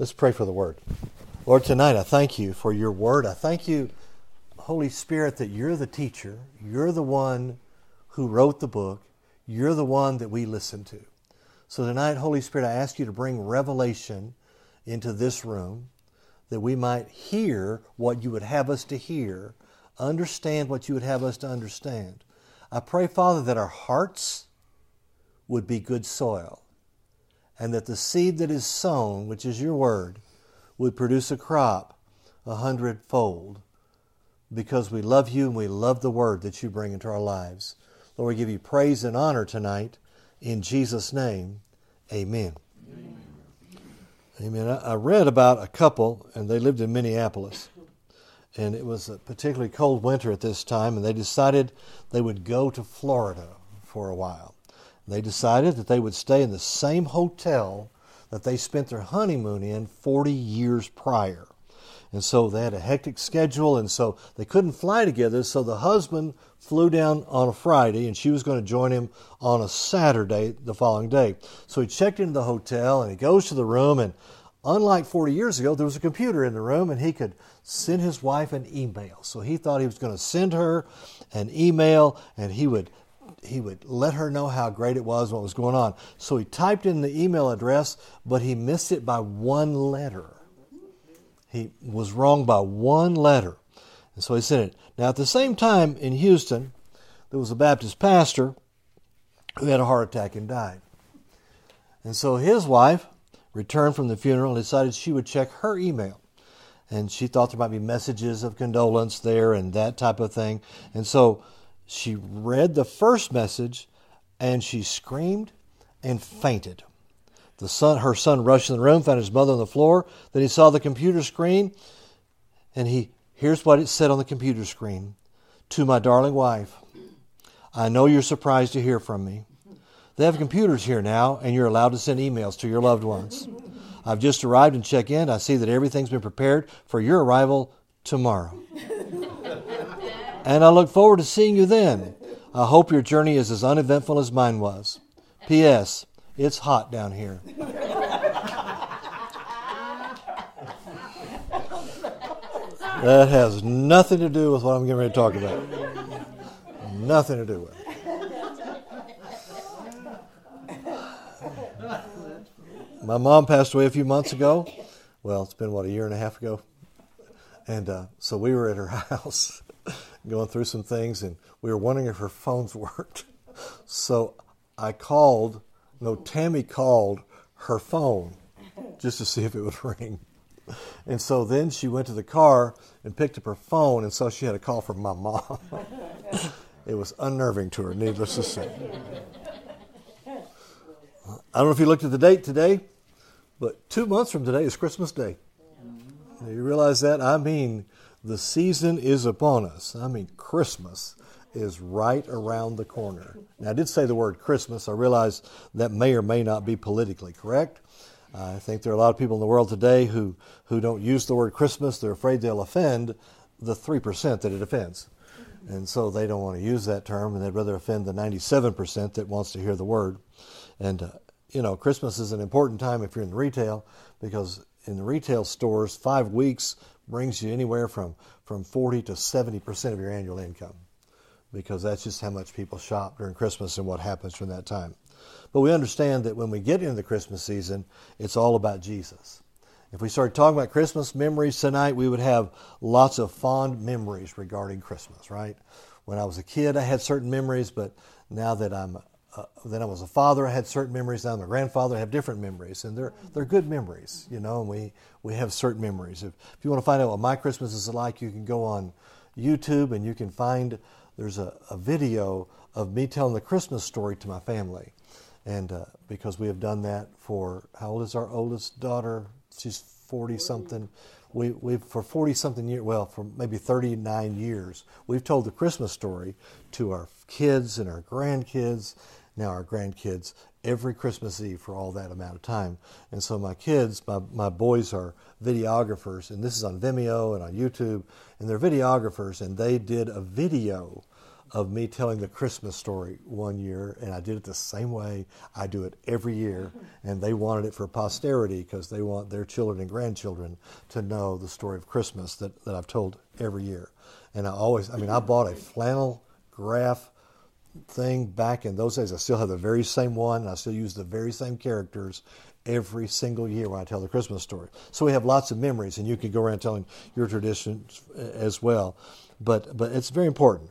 Let's pray for the word. Lord, tonight I thank you for your word. I thank you, Holy Spirit, that you're the teacher. You're the one who wrote the book. You're the one that we listen to. So tonight, Holy Spirit, I ask you to bring revelation into this room that we might hear what you would have us to hear, understand what you would have us to understand. I pray, Father, that our hearts would be good soil and that the seed that is sown, which is your word, would produce a crop a hundredfold because we love you and we love the word that you bring into our lives. Lord, we give you praise and honor tonight. In Jesus' name, amen. Amen. amen. I read about a couple, and they lived in Minneapolis. And it was a particularly cold winter at this time, and they decided they would go to Florida for a while. They decided that they would stay in the same hotel that they spent their honeymoon in 40 years prior. And so they had a hectic schedule, and so they couldn't fly together. So the husband flew down on a Friday, and she was going to join him on a Saturday the following day. So he checked into the hotel, and he goes to the room, and unlike 40 years ago, there was a computer in the room, and he could send his wife an email. So he thought he was going to send her an email, and he would he would let her know how great it was, what was going on. So he typed in the email address, but he missed it by one letter. He was wrong by one letter. And so he sent it. Now, at the same time in Houston, there was a Baptist pastor who had a heart attack and died. And so his wife returned from the funeral and decided she would check her email. And she thought there might be messages of condolence there and that type of thing. And so she read the first message and she screamed and fainted. The son, her son rushed in the room, found his mother on the floor. Then he saw the computer screen, and he here's what it said on the computer screen: "To my darling wife, I know you're surprised to hear from me. They have computers here now, and you're allowed to send emails to your loved ones. I've just arrived and check in. I see that everything's been prepared for your arrival tomorrow." And I look forward to seeing you then. I hope your journey is as uneventful as mine was. P.S. It's hot down here. that has nothing to do with what I'm getting ready to talk about. Nothing to do with it. My mom passed away a few months ago. Well, it's been, what, a year and a half ago? And uh, so we were at her house going through some things, and we were wondering if her phones worked. So I called, no, Tammy called her phone just to see if it would ring. And so then she went to the car and picked up her phone, and so she had a call from my mom. it was unnerving to her, needless to say. I don't know if you looked at the date today, but two months from today is Christmas Day. You realize that? I mean, the season is upon us. I mean, Christmas is right around the corner. Now, I did say the word Christmas. I realize that may or may not be politically correct. I think there are a lot of people in the world today who, who don't use the word Christmas. They're afraid they'll offend the 3% that it offends. And so they don't want to use that term, and they'd rather offend the 97% that wants to hear the word. And, uh, you know, Christmas is an important time if you're in retail because in the retail stores, five weeks brings you anywhere from, from 40 to 70% of your annual income because that's just how much people shop during Christmas and what happens during that time. But we understand that when we get into the Christmas season, it's all about Jesus. If we started talking about Christmas memories tonight, we would have lots of fond memories regarding Christmas, right? When I was a kid, I had certain memories, but now that I'm uh, then I was a father. I had certain memories. Now I'm a grandfather. I have different memories, and they're they're good memories, you know. And we we have certain memories. If if you want to find out what my Christmas is like, you can go on YouTube and you can find there's a, a video of me telling the Christmas story to my family, and uh, because we have done that for how old is our oldest daughter? She's forty something. We we've for forty something years. Well, for maybe thirty nine years, we've told the Christmas story to our kids and our grandkids now our grandkids every Christmas Eve for all that amount of time. And so my kids, my, my boys are videographers, and this is on Vimeo and on YouTube, and they're videographers, and they did a video of me telling the Christmas story one year, and I did it the same way I do it every year. And they wanted it for posterity because they want their children and grandchildren to know the story of Christmas that, that I've told every year. And I always, I mean, I bought a flannel graph thing back in those days. I still have the very same one. and I still use the very same characters every single year when I tell the Christmas story. So we have lots of memories, and you can go around telling your traditions as well. But but it's very important.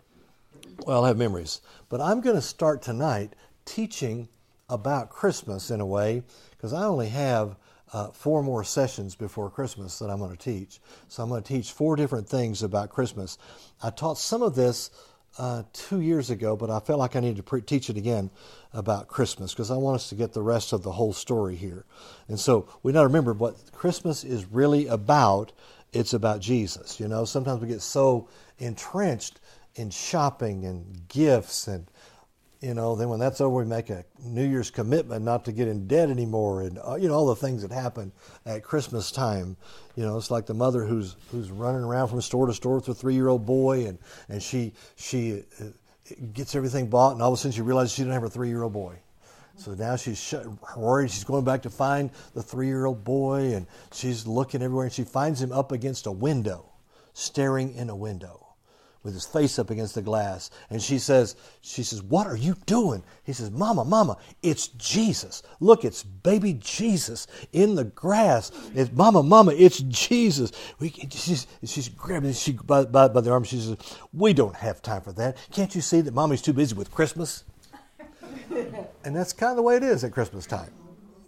Well, I have memories, but I'm going to start tonight teaching about Christmas in a way because I only have uh, four more sessions before Christmas that I'm going to teach. So I'm going to teach four different things about Christmas. I taught some of this uh, two years ago, but I felt like I needed to pre- teach it again about Christmas because I want us to get the rest of the whole story here. And so we to remember what Christmas is really about. It's about Jesus. You know, sometimes we get so entrenched in shopping and gifts and you know then when that's over we make a new year's commitment not to get in debt anymore and uh, you know all the things that happen at christmas time you know it's like the mother who's who's running around from store to store with a three year old boy and and she she uh, gets everything bought and all of a sudden she realizes she doesn't have her three year old boy so now she's worried. She's going back to find the three year old boy, and she's looking everywhere, and she finds him up against a window, staring in a window with his face up against the glass. And she says, she says, what are you doing? He says, Mama, Mama, it's Jesus. Look, it's baby Jesus in the grass. It's Mama, Mama, it's Jesus. We, she's, she's grabbing she by, by, by the arm. She says, we don't have time for that. Can't you see that Mommy's too busy with Christmas? and that's kind of the way it is at Christmas time.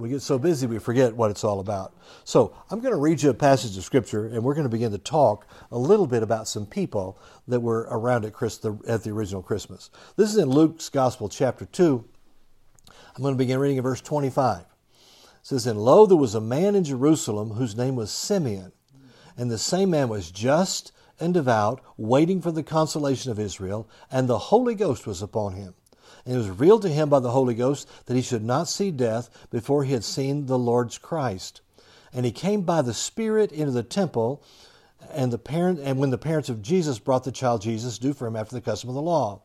We get so busy we forget what it's all about. So I'm going to read you a passage of Scripture, and we're going to begin to talk a little bit about some people that were around at, Christ, at the original Christmas. This is in Luke's Gospel, chapter 2. I'm going to begin reading in verse 25. It says, And lo, there was a man in Jerusalem whose name was Simeon, and the same man was just and devout, waiting for the consolation of Israel, and the Holy Ghost was upon him and it was revealed to him by the Holy Ghost that he should not see death before he had seen the Lord's Christ. And he came by the Spirit into the temple, and the parent and when the parents of Jesus brought the child Jesus, do for him after the custom of the law.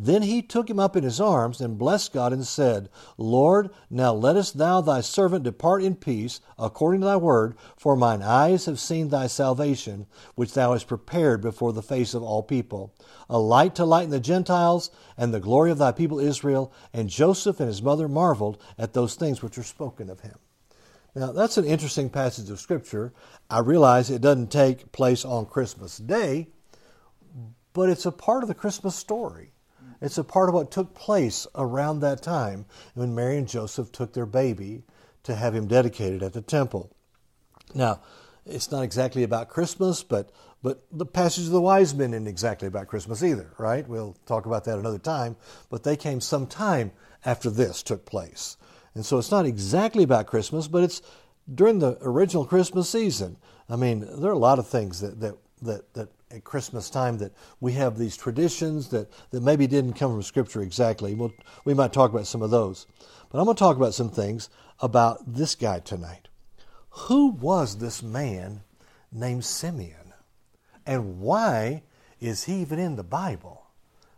Then he took him up in his arms and blessed God and said, Lord, now lettest thou thy servant depart in peace, according to thy word, for mine eyes have seen thy salvation, which thou hast prepared before the face of all people, a light to lighten the Gentiles, and the glory of thy people Israel. And Joseph and his mother marveled at those things which were spoken of him. Now, that's an interesting passage of Scripture. I realize it doesn't take place on Christmas Day, but it's a part of the Christmas story. It's a part of what took place around that time when Mary and Joseph took their baby to have him dedicated at the temple. Now, it's not exactly about Christmas, but but the passage of the wise men isn't exactly about Christmas either, right? We'll talk about that another time. But they came some time after this took place. And so it's not exactly about Christmas, but it's during the original Christmas season. I mean, there are a lot of things that, that, that, that at Christmas time that we have these traditions that, that maybe didn't come from Scripture exactly. We'll, we might talk about some of those. But I'm going to talk about some things about this guy tonight. Who was this man named Simeon? And why is he even in the Bible?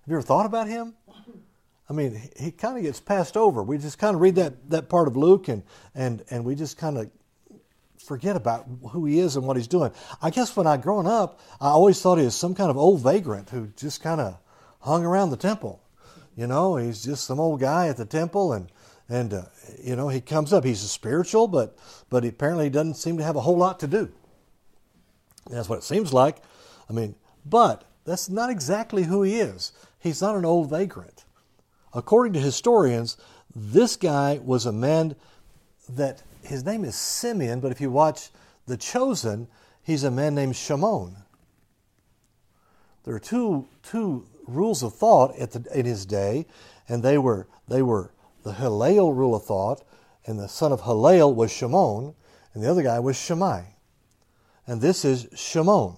Have you ever thought about him? I mean, he, kind of gets passed over. We just kind of read that, that part of Luke and, and, and we just kind of forget about who he is and what he's doing. I guess when I growing up, I always thought he was some kind of old vagrant who just kind of hung around the temple. You know, he's just some old guy at the temple, and and uh, you know he comes up. He's a spiritual, but but he apparently doesn't seem to have a whole lot to do. That's what it seems like. I mean, but that's not exactly who he is. He's not an old vagrant. According to historians, this guy was a man that his name is Simeon, but if you watch The Chosen, he's a man named Shimon. There are two, two rules of thought at the, in his day, and they were, they were the Hillel rule of thought, and the son of Hillel was Shimon, and the other guy was Shammai. And this is Shimon,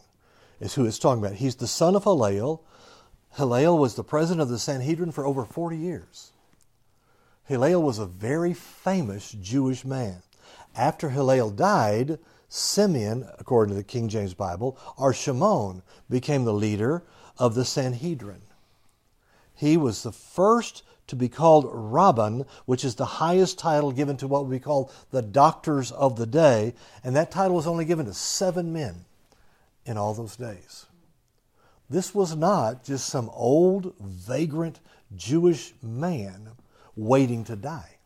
is who it's talking about. He's the son of Hillel. Hillel was the president of the Sanhedrin for over 40 years. Hillel was a very famous Jewish man. After Hillel died, Simeon, according to the King James Bible, or Shimon, became the leader of the Sanhedrin. He was the first to be called Rabban, which is the highest title given to what we call the doctors of the day, and that title was only given to seven men in all those days. This was not just some old, vagrant Jewish man waiting to die.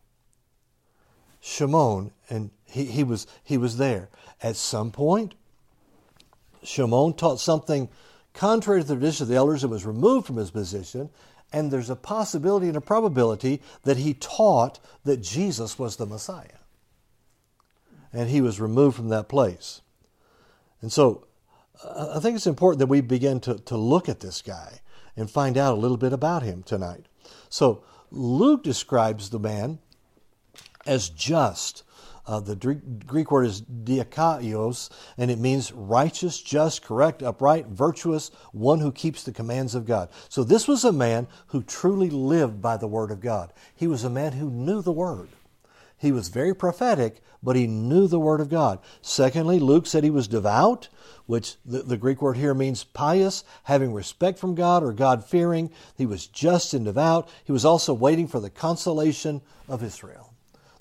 Shimon, and he, he, was, he was there. At some point, Shimon taught something contrary to the tradition of the elders and was removed from his position, and there's a possibility and a probability that he taught that Jesus was the Messiah. And he was removed from that place. And so uh, I think it's important that we begin to, to look at this guy and find out a little bit about him tonight. So Luke describes the man as just. Uh, the Greek word is diakaios, and it means righteous, just, correct, upright, virtuous, one who keeps the commands of God. So this was a man who truly lived by the word of God. He was a man who knew the word. He was very prophetic, but he knew the word of God. Secondly, Luke said he was devout, which the, the Greek word here means pious, having respect from God or God fearing. He was just and devout. He was also waiting for the consolation of Israel.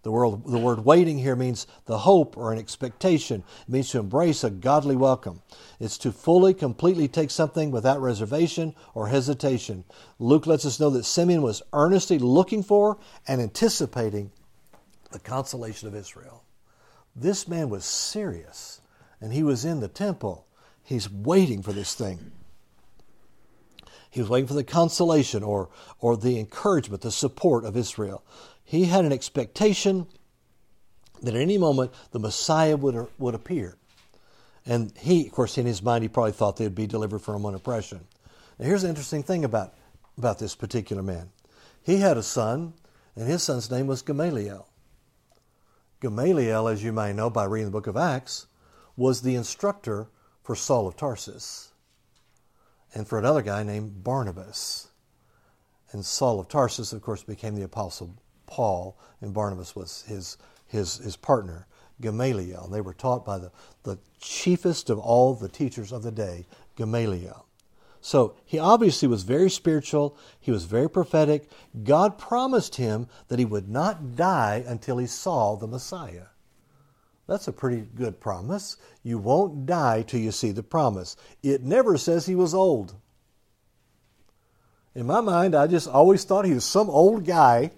The word, the word waiting here means the hope or an expectation. It means to embrace a godly welcome. It's to fully, completely take something without reservation or hesitation. Luke lets us know that Simeon was earnestly looking for and anticipating the consolation of Israel. This man was serious, and he was in the temple. He's waiting for this thing. He was waiting for the consolation or, or the encouragement, the support of Israel. He had an expectation that at any moment the Messiah would, would appear. And he, of course, in his mind, he probably thought they'd be delivered from Roman oppression. Now, here's the interesting thing about, about this particular man. He had a son, and his son's name was Gamaliel. Gamaliel, as you may know by reading the book of Acts, was the instructor for Saul of Tarsus and for another guy named Barnabas. And Saul of Tarsus, of course, became the apostle Paul, and Barnabas was his, his, his partner, Gamaliel. They were taught by the, the chiefest of all the teachers of the day, Gamaliel. So he obviously was very spiritual. He was very prophetic. God promised him that he would not die until he saw the Messiah. That's a pretty good promise. You won't die till you see the promise. It never says he was old. In my mind, I just always thought he was some old guy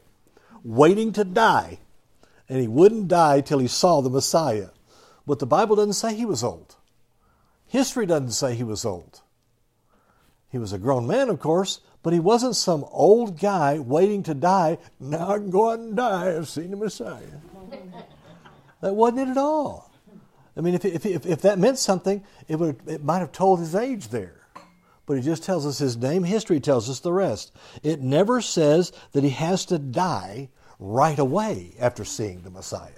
waiting to die, and he wouldn't die till he saw the Messiah. But the Bible doesn't say he was old. History doesn't say he was old. He was a grown man, of course, but he wasn't some old guy waiting to die. Now I can go out and die. I've seen the Messiah. that wasn't it at all. I mean, if, if, if, if that meant something, it, would, it might have told his age there but he just tells us his name. History tells us the rest. It never says that he has to die right away after seeing the Messiah.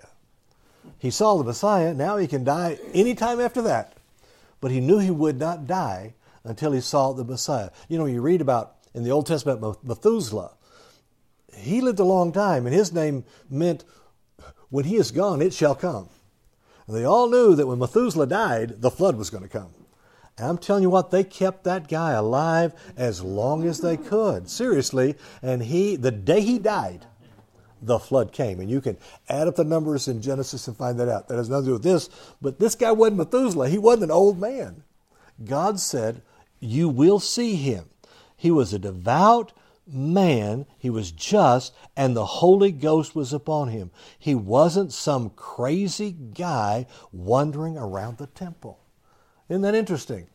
He saw the Messiah, now he can die any time after that. But he knew he would not die until he saw the Messiah. You know, you read about in the Old Testament Methuselah. He lived a long time, and his name meant, when he is gone, it shall come. And they all knew that when Methuselah died, the flood was going to come. And I'm telling you what, they kept that guy alive as long as they could. Seriously. And he, the day he died, the flood came. And you can add up the numbers in Genesis and find that out. That has nothing to do with this. But this guy wasn't Methuselah. He wasn't an old man. God said, You will see him. He was a devout man, he was just, and the Holy Ghost was upon him. He wasn't some crazy guy wandering around the temple. Isn't that interesting?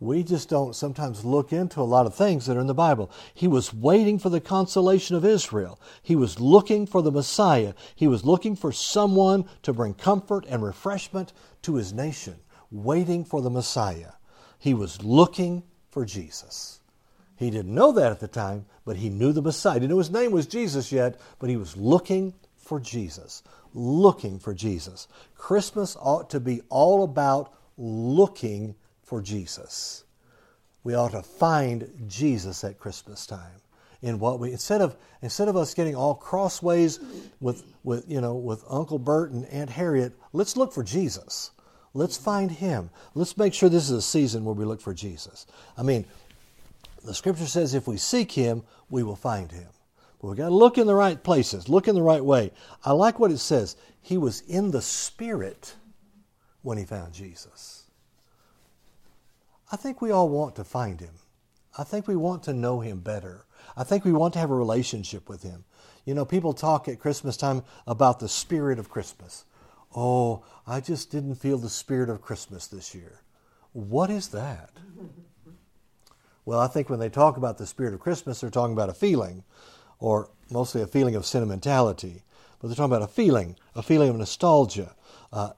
We just don't sometimes look into a lot of things that are in the Bible. He was waiting for the consolation of Israel. He was looking for the Messiah. He was looking for someone to bring comfort and refreshment to his nation, waiting for the Messiah. He was looking for Jesus. He didn't know that at the time, but he knew the Messiah. He didn't know his name was Jesus yet, but he was looking for Jesus. Looking for Jesus. Christmas ought to be all about looking for Jesus. We ought to find Jesus at Christmas time. In what we instead of instead of us getting all crossways with with you know with Uncle Bert and Aunt Harriet, let's look for Jesus. Let's find him. Let's make sure this is a season where we look for Jesus. I mean, The scripture says if we seek him, we will find him. But we've got to look in the right places, look in the right way. I like what it says. He was in the Spirit when he found Jesus. I think we all want to find him. I think we want to know him better. I think we want to have a relationship with him. You know, people talk at Christmas time about the spirit of Christmas. Oh, I just didn't feel the spirit of Christmas this year. What is that? Well, I think when they talk about the spirit of Christmas, they're talking about a feeling, or mostly a feeling of sentimentality. But they're talking about a feeling, a feeling of nostalgia. Uh,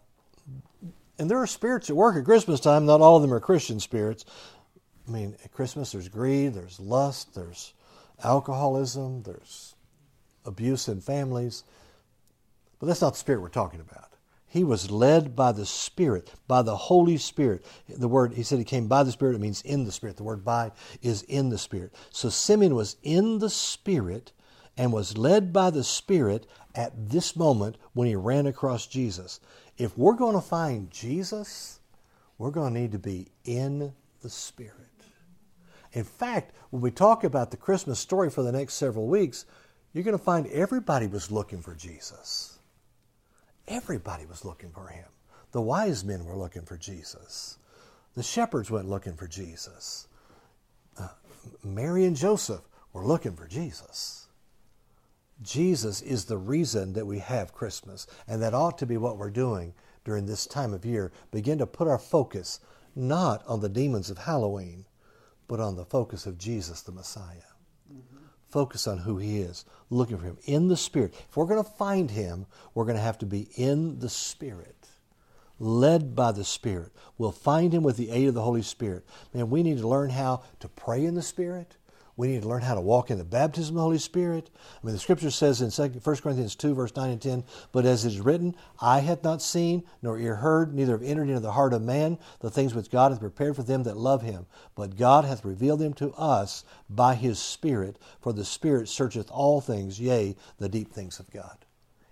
and there are spirits at work at Christmas time. Not all of them are Christian spirits. I mean, at Christmas, there's greed, there's lust, there's alcoholism, there's abuse in families. But that's not the spirit we're talking about. He was led by the Spirit, by the Holy Spirit. The word, he said he came by the Spirit, it means in the Spirit. The word by is in the Spirit. So Simeon was in the Spirit and was led by the Spirit at this moment when he ran across Jesus. If we're going to find Jesus, we're going to need to be in the Spirit. In fact, when we talk about the Christmas story for the next several weeks, you're going to find everybody was looking for Jesus. Everybody was looking for him. The wise men were looking for Jesus. The shepherds went looking for Jesus. Uh, Mary and Joseph were looking for Jesus. Jesus is the reason that we have Christmas, and that ought to be what we're doing during this time of year. Begin to put our focus not on the demons of Halloween, but on the focus of Jesus the Messiah. Mm-hmm. Focus on who He is, looking for Him in the Spirit. If we're going to find Him, we're going to have to be in the Spirit, led by the Spirit. We'll find Him with the aid of the Holy Spirit. Man, we need to learn how to pray in the Spirit. We need to learn how to walk in the baptism of the Holy Spirit. I mean, the scripture says in 1 Corinthians 2, verse 9 and 10, But as it is written, Eye hath not seen, nor ear heard, neither have entered into the heart of man the things which God hath prepared for them that love him. But God hath revealed them to us by his Spirit, for the Spirit searcheth all things, yea, the deep things of God.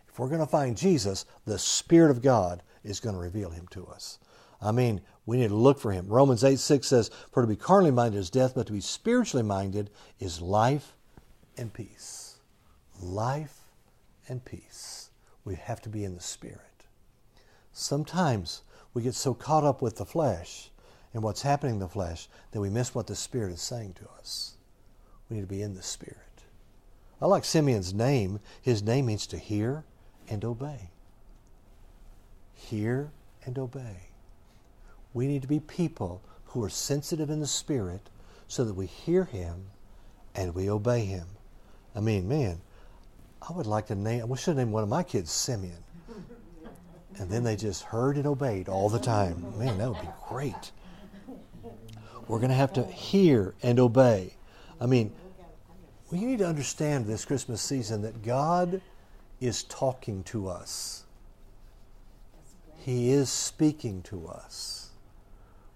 If we're going to find Jesus, the Spirit of God is going to reveal him to us. I mean, we need to look for him. Romans 8 6 says, For to be carnally minded is death, but to be spiritually minded is life and peace. Life and peace. We have to be in the Spirit. Sometimes we get so caught up with the flesh and what's happening in the flesh that we miss what the Spirit is saying to us. We need to be in the Spirit. I like Simeon's name. His name means to hear and obey. Hear and obey. We need to be people who are sensitive in the Spirit so that we hear Him and we obey Him. I mean, man, I would like to name, we should name one of my kids Simeon. And then they just heard and obeyed all the time. Man, that would be great. We're going to have to hear and obey. I mean, we need to understand this Christmas season that God is talking to us. He is speaking to us.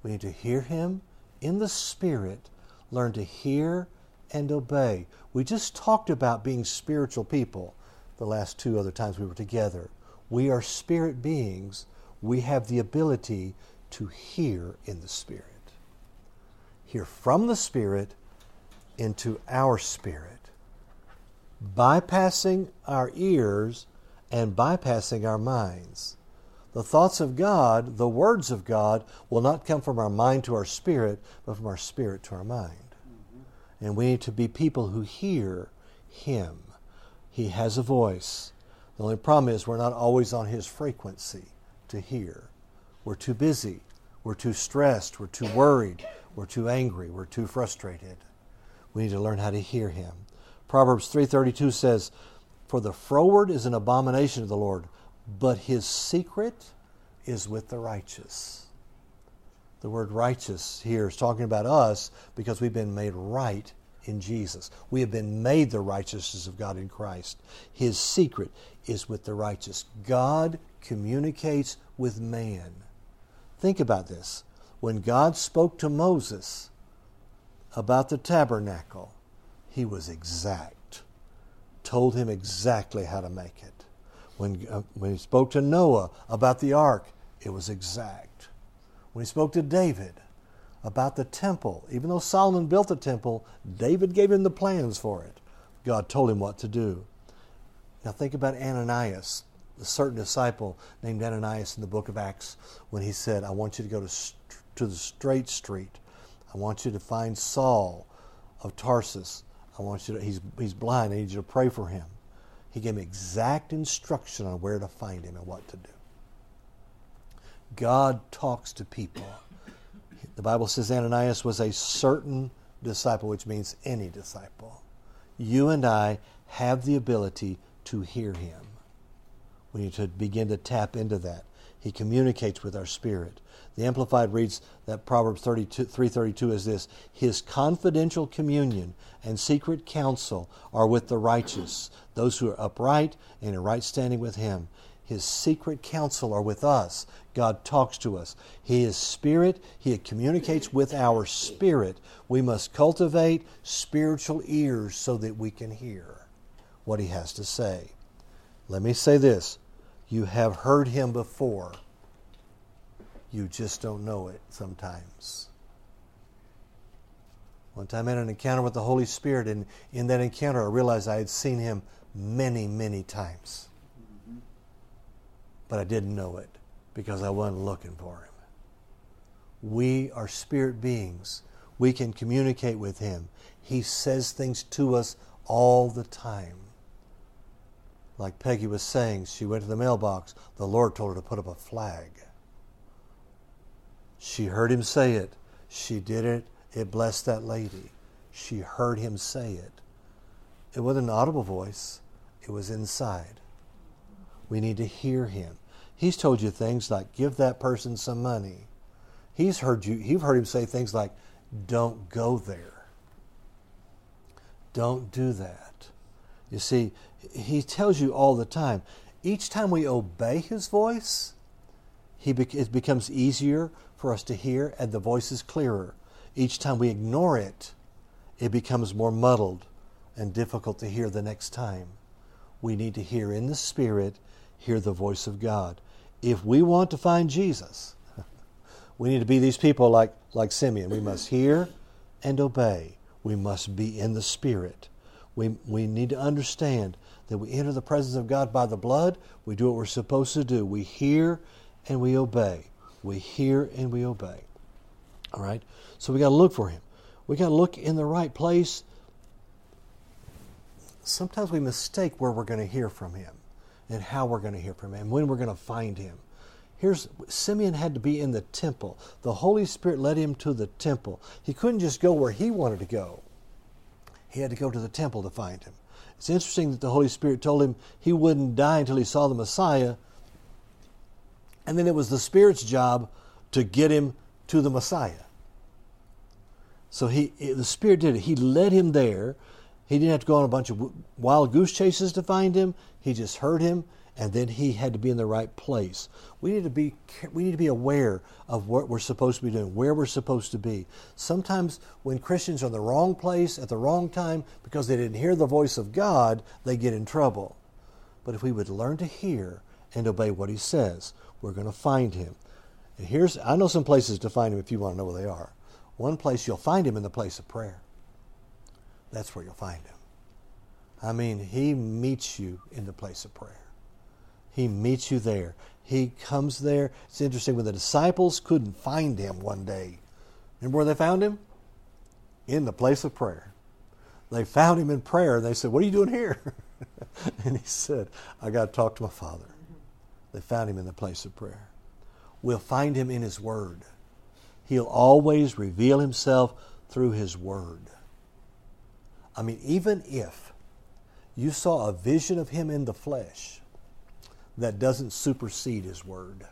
We need to hear Him in the Spirit, learn to hear and obey. We just talked about being spiritual people the last two other times we were together. We are spirit beings. We have the ability to hear in the Spirit. Hear from the Spirit into our spirit, bypassing our ears and bypassing our minds. The thoughts of God, the words of God, will not come from our mind to our spirit, but from our spirit to our mind. Mm-hmm. And we need to be people who hear Him. He has a voice. The only problem is we're not always on His frequency to hear. We're too busy. We're too stressed. We're too worried. We're too angry. We're too frustrated. We need to learn how to hear Him. Proverbs 3:32 says, "For the froward is an abomination to the Lord, but his secret is with the righteous. The word righteous here is talking about us because we've been made right in Jesus. We have been made the righteousness of God in Christ. His secret is with the righteous. God communicates with man. Think about this. When God spoke to Moses about the tabernacle, he was exact, told him exactly how to make it. When, uh, when he spoke to Noah about the ark, it was exact. When he spoke to David about the temple. Even though Solomon built the temple, David gave him the plans for it. God told him what to do. Now think about Ananias, the certain disciple named Ananias in the book of Acts, when he said, I want you to go to, to the straight street. I want you to find Saul of Tarsus. I want you to, he's, he's blind. I need you to pray for him. He gave me exact instruction on where to find him and what to do. God talks to people. The Bible says Ananias was a certain disciple, which means any disciple. You and I have the ability to hear him. We need to begin to tap into that. He communicates with our spirit. The Amplified reads that Proverbs 32, 332 is this His confidential communion and secret counsel are with the righteous, those who are upright and in right standing with Him. His secret counsel are with us. God talks to us. He is spirit. He communicates with our spirit. We must cultivate spiritual ears so that we can hear what He has to say. Let me say this you have heard Him before, you just don't know it sometimes. One time I had an encounter with the Holy Spirit, and in that encounter, I realized I had seen Him many, many times but I didn't know it because I wasn't looking for him. We are spirit beings. We can communicate with him. He says things to us all the time. Like Peggy was saying, she went to the mailbox. The Lord told her to put up a flag. She heard him say it. She did it. It blessed that lady. She heard him say it. It wasn't an audible voice, it was inside. We need to hear him. He's told you things like give that person some money. He's heard you you've heard him say things like don't go there. Don't do that. You see, he tells you all the time. Each time we obey his voice, he it becomes easier for us to hear and the voice is clearer. Each time we ignore it, it becomes more muddled and difficult to hear the next time. We need to hear in the Spirit, hear the voice of God. If we want to find Jesus, we need to be these people like, like Simeon. We must hear and obey. We must be in the Spirit. We, we need to understand that we enter the presence of God by the blood. We do what we're supposed to do. We hear and we obey. We hear and we obey. All right? So we got to look for Him. We got to look in the right place. Sometimes we mistake where we're going to hear from Him and how we're going to hear from him and when we're going to find him. Here's Simeon had to be in the temple. The Holy Spirit led him to the temple. He couldn't just go where he wanted to go. He had to go to the temple to find him. It's interesting that the Holy Spirit told him he wouldn't die until he saw the Messiah. And then it was the Spirit's job to get him to the Messiah. So he, the Spirit did it. He led him there. He didn't have to go on a bunch of wild goose chases to find him. He just heard him, and then he had to be in the right place. We need to be we need to be aware of what we're supposed to be doing, where we're supposed to be. Sometimes when Christians are in the wrong place at the wrong time because they didn't hear the voice of God, they get in trouble. But if we would learn to hear and obey what he says, we're going to find him. And here's I know some places to find him if you want to know where they are. One place you'll find him in the place of prayer. That's where you'll find him. I mean, He meets you in the place of prayer. He meets you there. He comes there. It's interesting when the disciples couldn't find Him one day. Remember where they found Him? In the place of prayer. They found Him in prayer. And they said, What are you doing here? and He said, I got to talk to my Father. They found Him in the place of prayer. We'll find Him in His Word. He'll always reveal Himself through His Word. I mean, even if you saw a vision of him in the flesh that doesn't supersede his word.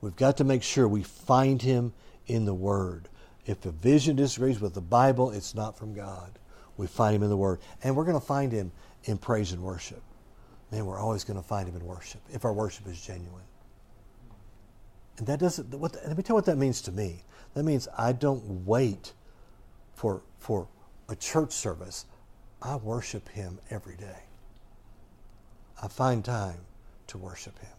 We've got to make sure we find him in the word. If a vision disagrees with the Bible, it's not from God. We find him in the word. And we're going to find him in praise and worship. Man, we're always going to find him in worship if our worship is genuine. And that doesn't, what, let me tell you what that means to me. That means I don't wait for, for a church service. I worship Him every day. I find time to worship Him.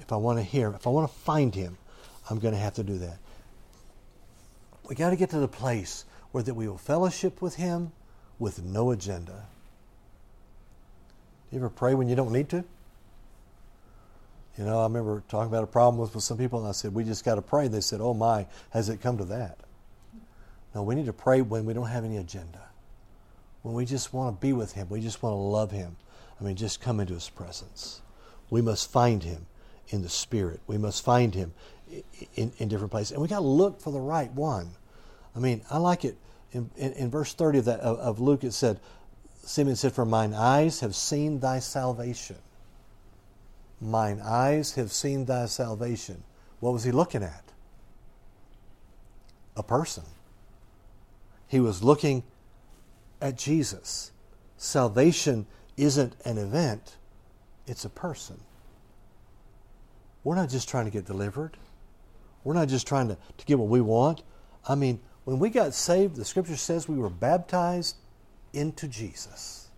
If I want to hear, if I want to find Him, I'm going to have to do that. We got to get to the place where that we will fellowship with Him with no agenda. Do you ever pray when you don't need to? You know, I remember talking about a problem with, with some people, and I said, We just got to pray. They said, Oh my, has it come to that? No, we need to pray when we don't have any agenda. When we just want to be with Him, we just want to love Him. I mean, just come into His presence. We must find Him in the Spirit. We must find Him in, in different places. And we got to look for the right one. I mean, I like it. In, in, in verse 30 of, that, of, of Luke, it said, Simeon said, For mine eyes have seen thy salvation. Mine eyes have seen thy salvation. What was he looking at? A person. He was looking at Jesus. Salvation isn't an event, it's a person. We're not just trying to get delivered. We're not just trying to, to get what we want. I mean, when we got saved, the scripture says we were baptized into Jesus.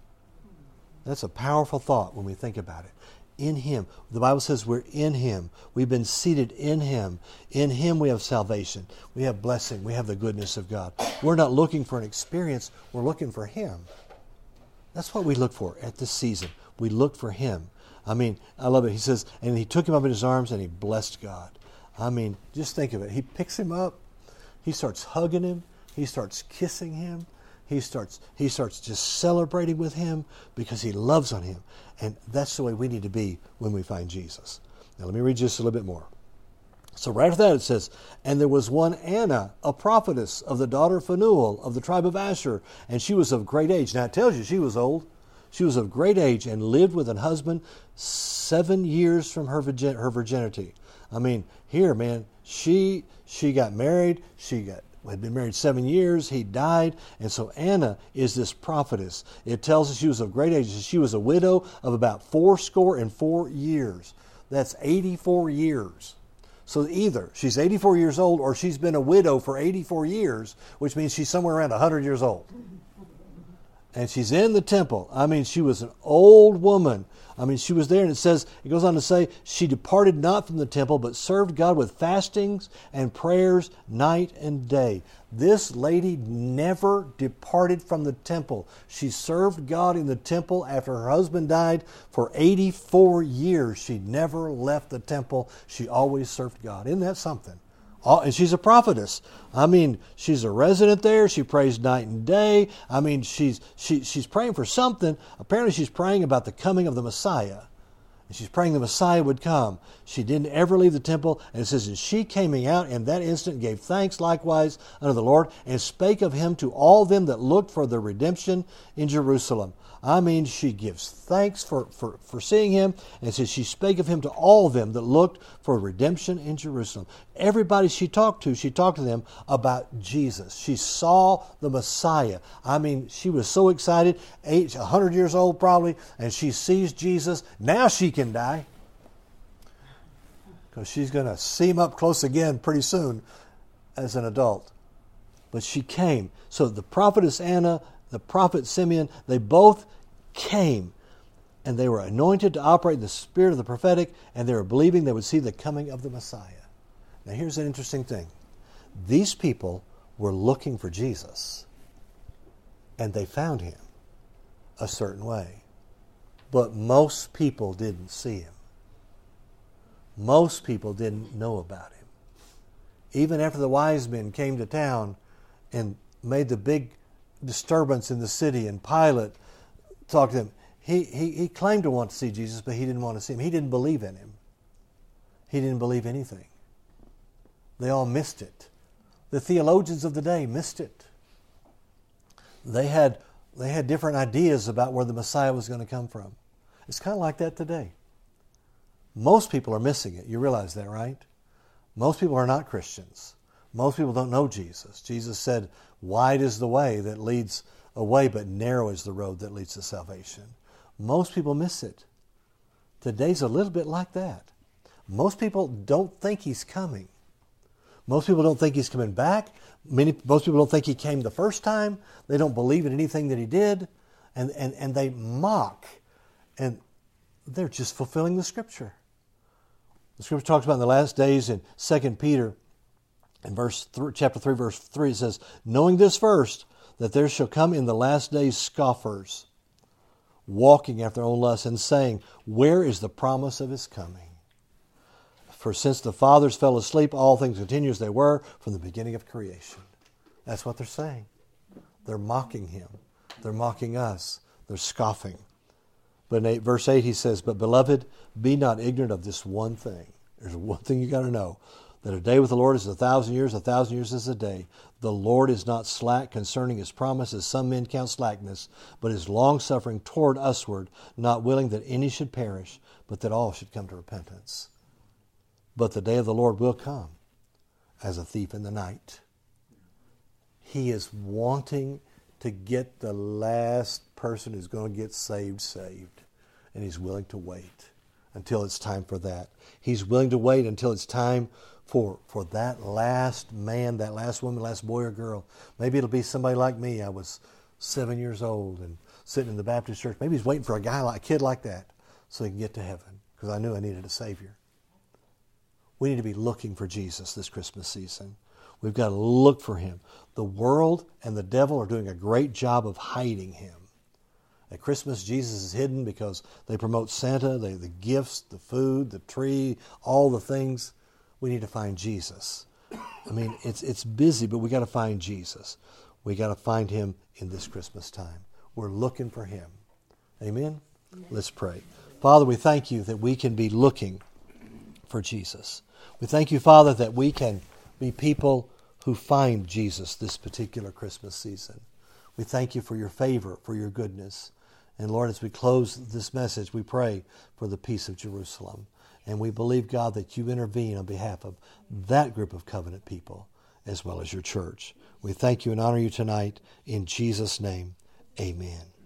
That's a powerful thought when we think about it. In Him. The Bible says we're in Him. We've been seated in Him. In Him we have salvation. We have blessing. We have the goodness of God. We're not looking for an experience, we're looking for Him. That's what we look for at this season. We look for Him. I mean, I love it. He says, and he took him up in his arms and he blessed God. I mean, just think of it. He picks him up, he starts hugging him, he starts kissing him, he starts he starts just celebrating with him because he loves on him. And that's the way we need to be when we find Jesus. Now let me read just a little bit more. So right after that it says, And there was one Anna, a prophetess of the daughter of Phanuel of the tribe of Asher, and she was of great age. Now it tells you she was old. She was of great age and lived with an husband seven years from her, virgin, her virginity. I mean, here, man, she she got married. She got had been married seven years. He died, and so Anna is this prophetess. It tells us she was of great age. She was a widow of about fourscore and four years. That's eighty-four years. So either she's 84 years old or she's been a widow for 84 years, which means she's somewhere around 100 years old and she's in the temple. I mean, she was an old woman. I mean, she was there, and it says, it goes on to say, she departed not from the temple, but served God with fastings and prayers night and day. This lady never departed from the temple. She served God in the temple after her husband died for 84 years. She never left the temple. She always served God. Isn't that something? Uh, and she's a prophetess. I mean, she's a resident there. She prays night and day. I mean, she's she, she's praying for something. Apparently, she's praying about the coming of the Messiah. And she's praying the Messiah would come. She didn't ever leave the temple. And it says, And she came out in that instant gave thanks likewise unto the Lord, and spake of him to all them that looked for the redemption in Jerusalem. I mean, she gives thanks for, for, for seeing him, and says she spake of him to all them that looked for redemption in Jerusalem. Everybody she talked to, she talked to them about Jesus. She saw the Messiah. I mean, she was so excited, age 100 years old probably, and she sees Jesus. Now she can die because she's going to see him up close again pretty soon as an adult. But she came. So the prophetess Anna the prophet Simeon, they both came and they were anointed to operate in the spirit of the prophetic and they were believing they would see the coming of the Messiah. Now, here's an interesting thing these people were looking for Jesus and they found him a certain way. But most people didn't see him. Most people didn't know about him. Even after the wise men came to town and made the big disturbance in the city, and Pilate talked to him. He, he, he claimed to want to see Jesus, but he didn't want to see him. He didn't believe in him. He didn't believe anything. They all missed it. The theologians of the day missed it. They had, they had different ideas about where the Messiah was going to come from. It's kind of like that today. Most people are missing it. You realize that, right? Most people are not Christians. Most people don't know Jesus. Jesus said, Wide is the way that leads away, but narrow is the road that leads to salvation. Most people miss it. Today's a little bit like that. Most people don't think he's coming. Most people don't think he's coming back. Many, most people don't think he came the first time. They don't believe in anything that he did. And, and, and they mock. And they're just fulfilling the scripture. The scripture talks about in the last days in 2 Peter In verse chapter 3, verse 3, it says, Knowing this first, that there shall come in the last days scoffers, walking after their own lusts, and saying, Where is the promise of his coming? For since the fathers fell asleep, all things continue as they were from the beginning of creation. That's what they're saying. They're mocking him. They're mocking us. They're scoffing. But in eight, verse 8, he says, But beloved, be not ignorant of this one thing. There's one thing you got to know that a day with the Lord is a thousand years, a thousand years is a day. The Lord is not slack concerning his promise, as some men count slackness, but is longsuffering toward usward, not willing that any should perish, but that all should come to repentance. But the day of the Lord will come as a thief in the night. He is wanting to get the last person who's going to get saved saved, and he's willing to wait until it's time for that. He's willing to wait until it's time for for that last man, that last woman, last boy or girl. Maybe it'll be somebody like me. I was seven years old and sitting in the Baptist church. Maybe he's waiting for a guy like a kid like that so he can get to heaven because I knew I needed a Savior. We need to be looking for Jesus this Christmas season. We've got to look for him. The world and the devil are doing a great job of hiding him. At Christmas, Jesus is hidden because they promote Santa, they, the gifts, the food, the tree, all the things we need to find Jesus. I mean, it's, it's busy, but we got to find Jesus. We got to find him in this Christmas time. We're looking for him. Amen? Amen? Let's pray. Father, we thank you that we can be looking for Jesus. We thank you, Father, that we can be people who find Jesus this particular Christmas season. We thank you for your favor, for your goodness. And Lord, as we close this message, we pray for the peace of Jerusalem. And we believe, God, that you intervene on behalf of that group of covenant people as well as your church. We thank you and honor you tonight. In Jesus' name, amen.